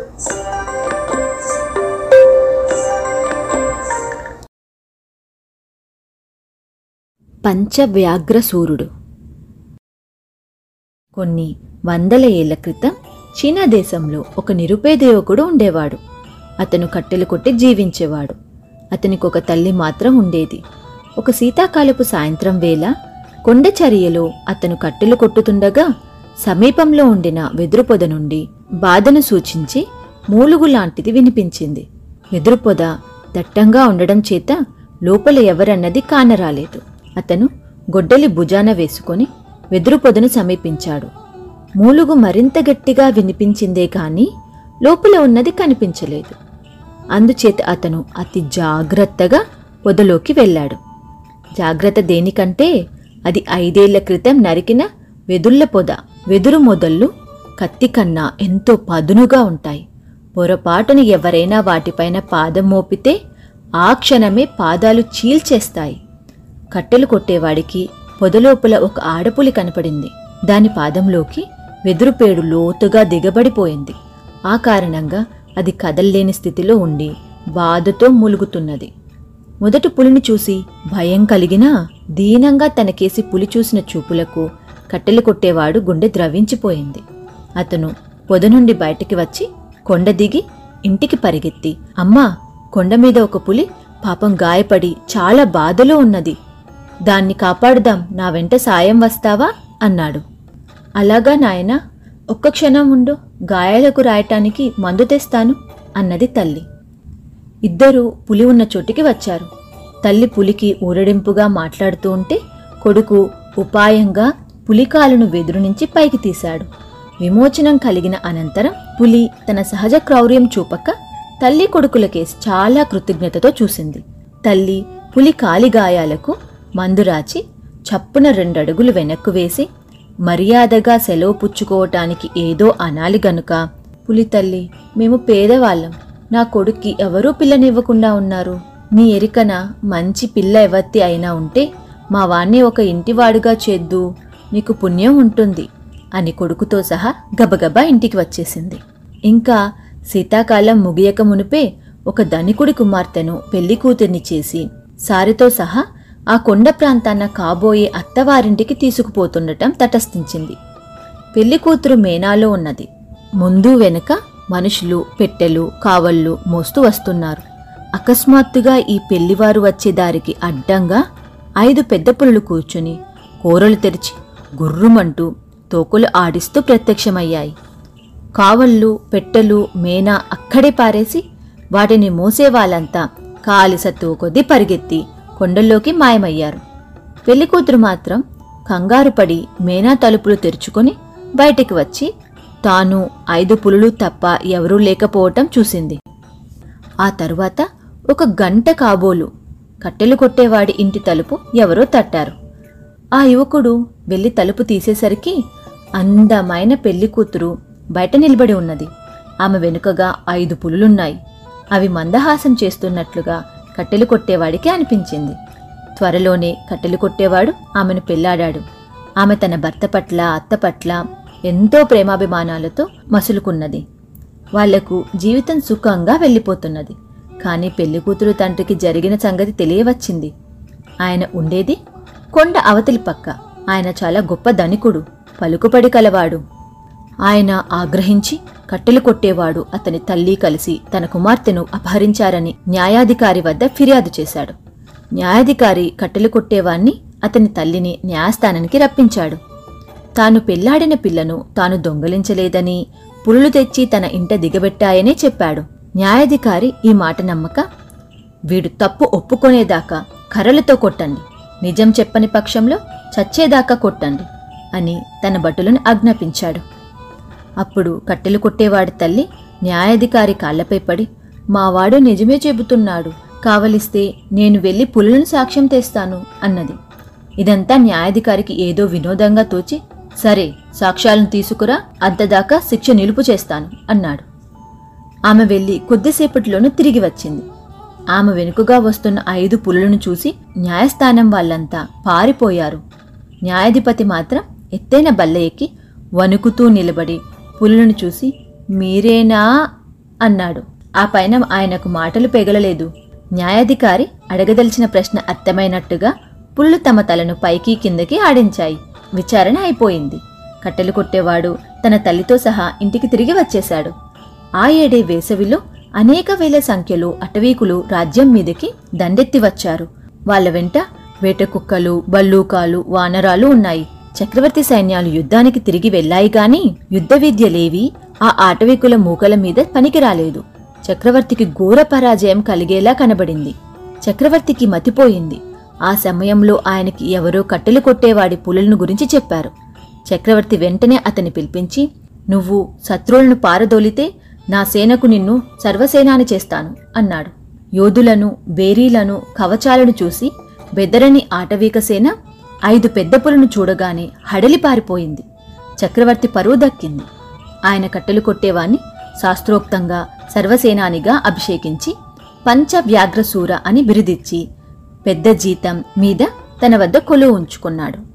పంచవ్యాఘ్రసూరుడు. కొన్ని వందల ఏళ్ళ క్రితం చీనా దేశంలో ఒక నిరుపేద యువకుడు ఉండేవాడు. అతను కట్టెలు కొట్టి జీవించేవాడు. అతనికి ఒక తల్లి మాత్రం ఉండేది. ఒక శీతాకాలపు సాయంత్రం వేళ కొండ చర్యలో అతను కట్టెలు కొట్టుతుండగా సమీపంలో ఉండిన వెదురు పొద నుండి బాధను సూచించి మూలుగు లాంటిది వినిపించింది. ఎదురుపొద దట్టంగా ఉండడం చేత లోపల ఎవరన్నది కానరాలేదు. అతను గొడ్డలి భుజాన వేసుకొని వెదురుపొదను సమీపించాడు. మూలుగు మరింత గట్టిగా వినిపించిందే కానీ లోపల ఉన్నది కనిపించలేదు. అందుచేత అతను అతి జాగ్రత్తగా పొదలోకి వెళ్ళాడు. జాగ్రత్త దేనికంటే అది ఐదేళ్ళ క్రితం నరికిన వెదుళ్ళ పొద వెదురు మొదళ్ళు కత్తి కన్నా ఎంతో పదునుగా ఉంటాయి. పొరపాటున ఎవరైనా వాటిపైన పాదం మోపితే ఆ క్షణమే పాదాలు చీల్చేస్తాయి. కట్టెలు కొట్టేవాడికి పొదలోపల ఒక ఆడపులి కనపడింది. దాని పాదంలోకి వెదురుపేడు లోతుగా దిగబడిపోయింది. ఆ కారణంగా అది కదల్లేని స్థితిలో ఉండి బాధతో ములుగుతున్నది. మొదటి పులిని చూసి భయం కలిగినా దీనంగా తనకేసి పులి చూసిన చూపులకు కట్టెలు కొట్టేవాడు గుండె ద్రవించిపోయింది. అతను పొద నుండి బయటికి వచ్చి కొండ దిగి ఇంటికి పరిగెత్తి అమ్మా కొండ మీద ఒక పులి పాపం గాయపడి చాలా బాధలో ఉన్నది. దాన్ని కాపాడుదాం నా వెంట సాయం వస్తావా? అన్నాడు. అలాగా నాయనా ఒక్క క్షణం ఉండు గాయాలకు రాయటానికి మందు తెస్తాను అన్నది తల్లి. ఇద్దరూ పులి ఉన్న చోటికి వచ్చారు. తల్లి పులికి ఊరడింపుగా మాట్లాడుతూ ఉంటే కొడుకు ఉపాయంగా పులికాలను వెదురు నుంచి పైకి తీశాడు. విమోచనం కలిగిన అనంతరం పులి తన సహజ క్రౌర్యం చూపక తల్లి కొడుకులకేసి చాలా కృతజ్ఞతతో చూసింది. తల్లి పులి కాలిగాయాలకు మందురాచి మందు రాచి చప్పున రెండడుగులు వెనక్కు వేసి మర్యాదగా సెలవు పుచ్చుకోవటానికి ఏదో అనాలి గనుక పులి తల్లి మేము పేదవాళ్ళం. నా కొడుక్కి ఎవరూ పిల్లనివ్వకుండా ఉన్నారు. నీ ఎరికన మంచి పిల్ల ఎవత్తి అయినా ఉంటే మా వాణ్ణి ఒక ఇంటివాడుగా చేద్దు. నీకు పుణ్యం ఉంటుంది. అని కొడుకుతో సహా గబగబా ఇంటికి వచ్చేసింది. ఇంకా శీతాకాలం ముగియక మునిపే ఒక ధనికుడి కుమార్తెను పెళ్ళి కూతుర్ని చేసి సారితో సహా ఆ కొండ ప్రాంతాన కాబోయే అత్తవారింటికి తీసుకుపోతుండటం తటస్థించింది. పెళ్ళి కూతురు మేనాలో ఉన్నది. ముందు వెనుక మనుషులు పెట్టెలు కావళ్ళు మోస్తూ వస్తున్నారు. అకస్మాత్తుగా ఈ పెళ్ళివారు వచ్చే దారికి అడ్డంగా ఐదు పెద్ద పుల్లు కూర్చుని కూరలు తెరిచి గుర్రుమంటూ తోకులు ఆడిస్తూ ప్రత్యక్షమయ్యాయి. కావళ్ళు పెట్టెలు మేనా అక్కడే పారేసి వాటిని మోసేవాళ్ళంతా కాలి సత్తువు కొద్దీ పరిగెత్తి కొండల్లోకి మాయమయ్యారు. పెళ్ళికూతురు మాత్రం కంగారు పడి మేనా తలుపులు తెరుచుకొని బయటికి వచ్చి తాను ఐదు పులులు తప్ప ఎవరూ లేకపోవటం చూసింది. ఆ తరువాత ఒక గంట కాబోలు కట్టెలు కొట్టేవాడి ఇంటి తలుపు ఎవరో తట్టారు. ఆ యువకుడు వెళ్ళి తలుపు తీసేసరికి అందమైన పెళ్ళి కూతురు బయట నిలబడి ఉన్నది. ఆమె వెనుకగా ఐదు పులులున్నాయి. అవి మందహాసం చేస్తున్నట్లుగా కట్టెలు కొట్టేవాడికి అనిపించింది. త్వరలోనే కట్టెలు కొట్టేవాడు ఆమెను పెళ్ళాడాడు. ఆమె తన భర్త పట్ల అత్త పట్ల ఎంతో ప్రేమాభిమానాలతో మసులుకున్నది. వాళ్ళకు జీవితం సుఖంగా వెళ్ళిపోతున్నది. కానీ పెళ్ళి కూతురు తండ్రికి జరిగిన సంగతి తెలియవచ్చింది. ఆయన ఉండేది కొండ అవతలి పక్క. ఆయన చాలా గొప్ప ధనికుడు. పలుకుపడి కలవాడు. ఆయన ఆగ్రహించి కట్టెలు కొట్టేవాడు అతని తల్లి కలిసి తన కుమార్తెను అపహరించారని న్యాయాధికారి వద్ద ఫిర్యాదు చేశాడు. న్యాయాధికారి కట్టెలు కొట్టేవాణ్ణి అతని తల్లిని న్యాయస్థానానికి రప్పించాడు. తాను పెళ్ళాడిన పిల్లను తాను దొంగలించలేదని పులులు తెచ్చి తన ఇంట దిగబెట్టాయనే చెప్పాడు. న్యాయాధికారి ఈ మాట నమ్మక వీడు తప్పు ఒప్పుకొనేదాకా కర్రలతో కొట్టండి. నిజం చెప్పని పక్షంలో చచ్చేదాకా కొట్టండి. అని తన భటులను ఆజ్ఞాపించాడు. అప్పుడు కట్టెలు కొట్టేవాడి తల్లి న్యాయాధికారి కాళ్ళపై పడి మావాడు నిజమే చెబుతున్నాడు. కావలిస్తే నేను వెళ్ళి పులులను సాక్ష్యం తెస్తాను అన్నది. ఇదంతా న్యాయాధికారికి ఏదో వినోదంగా తోచి సరే సాక్ష్యాలను తీసుకురా అంతదాకా శిక్ష నిలుపు చేస్తాను అన్నాడు. ఆమె వెళ్ళి కొద్దిసేపటిలోనూ తిరిగి వచ్చింది. ఆమె వెనుకగా వస్తున్న ఐదు పులులను చూసి న్యాయస్థానం వాళ్ళంతా పారిపోయారు. న్యాయాధిపతి మాత్రం ఎత్తైన బల్ల ఎక్కి వణుకుతూ నిలబడి పులులను చూసి మీరేనా అన్నాడు. ఆ పైన ఆయనకు మాటలు పెగలలేదు. న్యాయాధికారి అడగదలిచిన ప్రశ్న అర్థమైనట్టుగా పుళ్ళు తమ తలను పైకి కిందకి ఆడించాయి. విచారణ అయిపోయింది. కట్టెలు కొట్టేవాడు తన తల్లితో సహా ఇంటికి తిరిగి వచ్చేశాడు. ఆ ఏడే వేసవిలో అనేక వేల సంఖ్యలో అటవీకులు రాజ్యం మీదకి దండెత్తి వచ్చారు. వాళ్ళ వెంట వేట కుక్కలు బల్లూకాలు వానరాలు ఉన్నాయి. చక్రవర్తి సైన్యాలు యుద్ధానికి తిరిగి వెళ్ళాయి గాని యుద్ధ విద్యలేవి ఆ ఆటవికుల మూకల మీద పనికిరాలేదు చక్రవర్తికి ఘోర పరాజయం కలిగేలా కనబడింది. చక్రవర్తికి మతిపోయింది ఆ సమయంలో ఆయనకి ఎవరో కట్టెలు కొట్టేవాడి పులులను గురించి చెప్పారు. చక్రవర్తి వెంటనే అతని పిలిపించి నువ్వు శత్రువులను పారదోలితే నా సేనకు నిన్ను సర్వసేనాని చేస్తాను అన్నాడు. యోధులను బేరీలను కవచాలను చూసి బెదరని ఆటవీక సేన ఐదు పెద్ద పులను చూడగానే హడలి పారిపోయింది. చక్రవర్తి పరువు దక్కింది. ఆయన కట్టెలు కొట్టేవాణ్ణి శాస్త్రోక్తంగా సర్వసేనానిగా అభిషేకించి పంచ వ్యాఘ్రసూర అని బిరుదిచ్చి పెద్ద జీతం మీద తన వద్ద కొలువు ఉంచుకున్నాడు.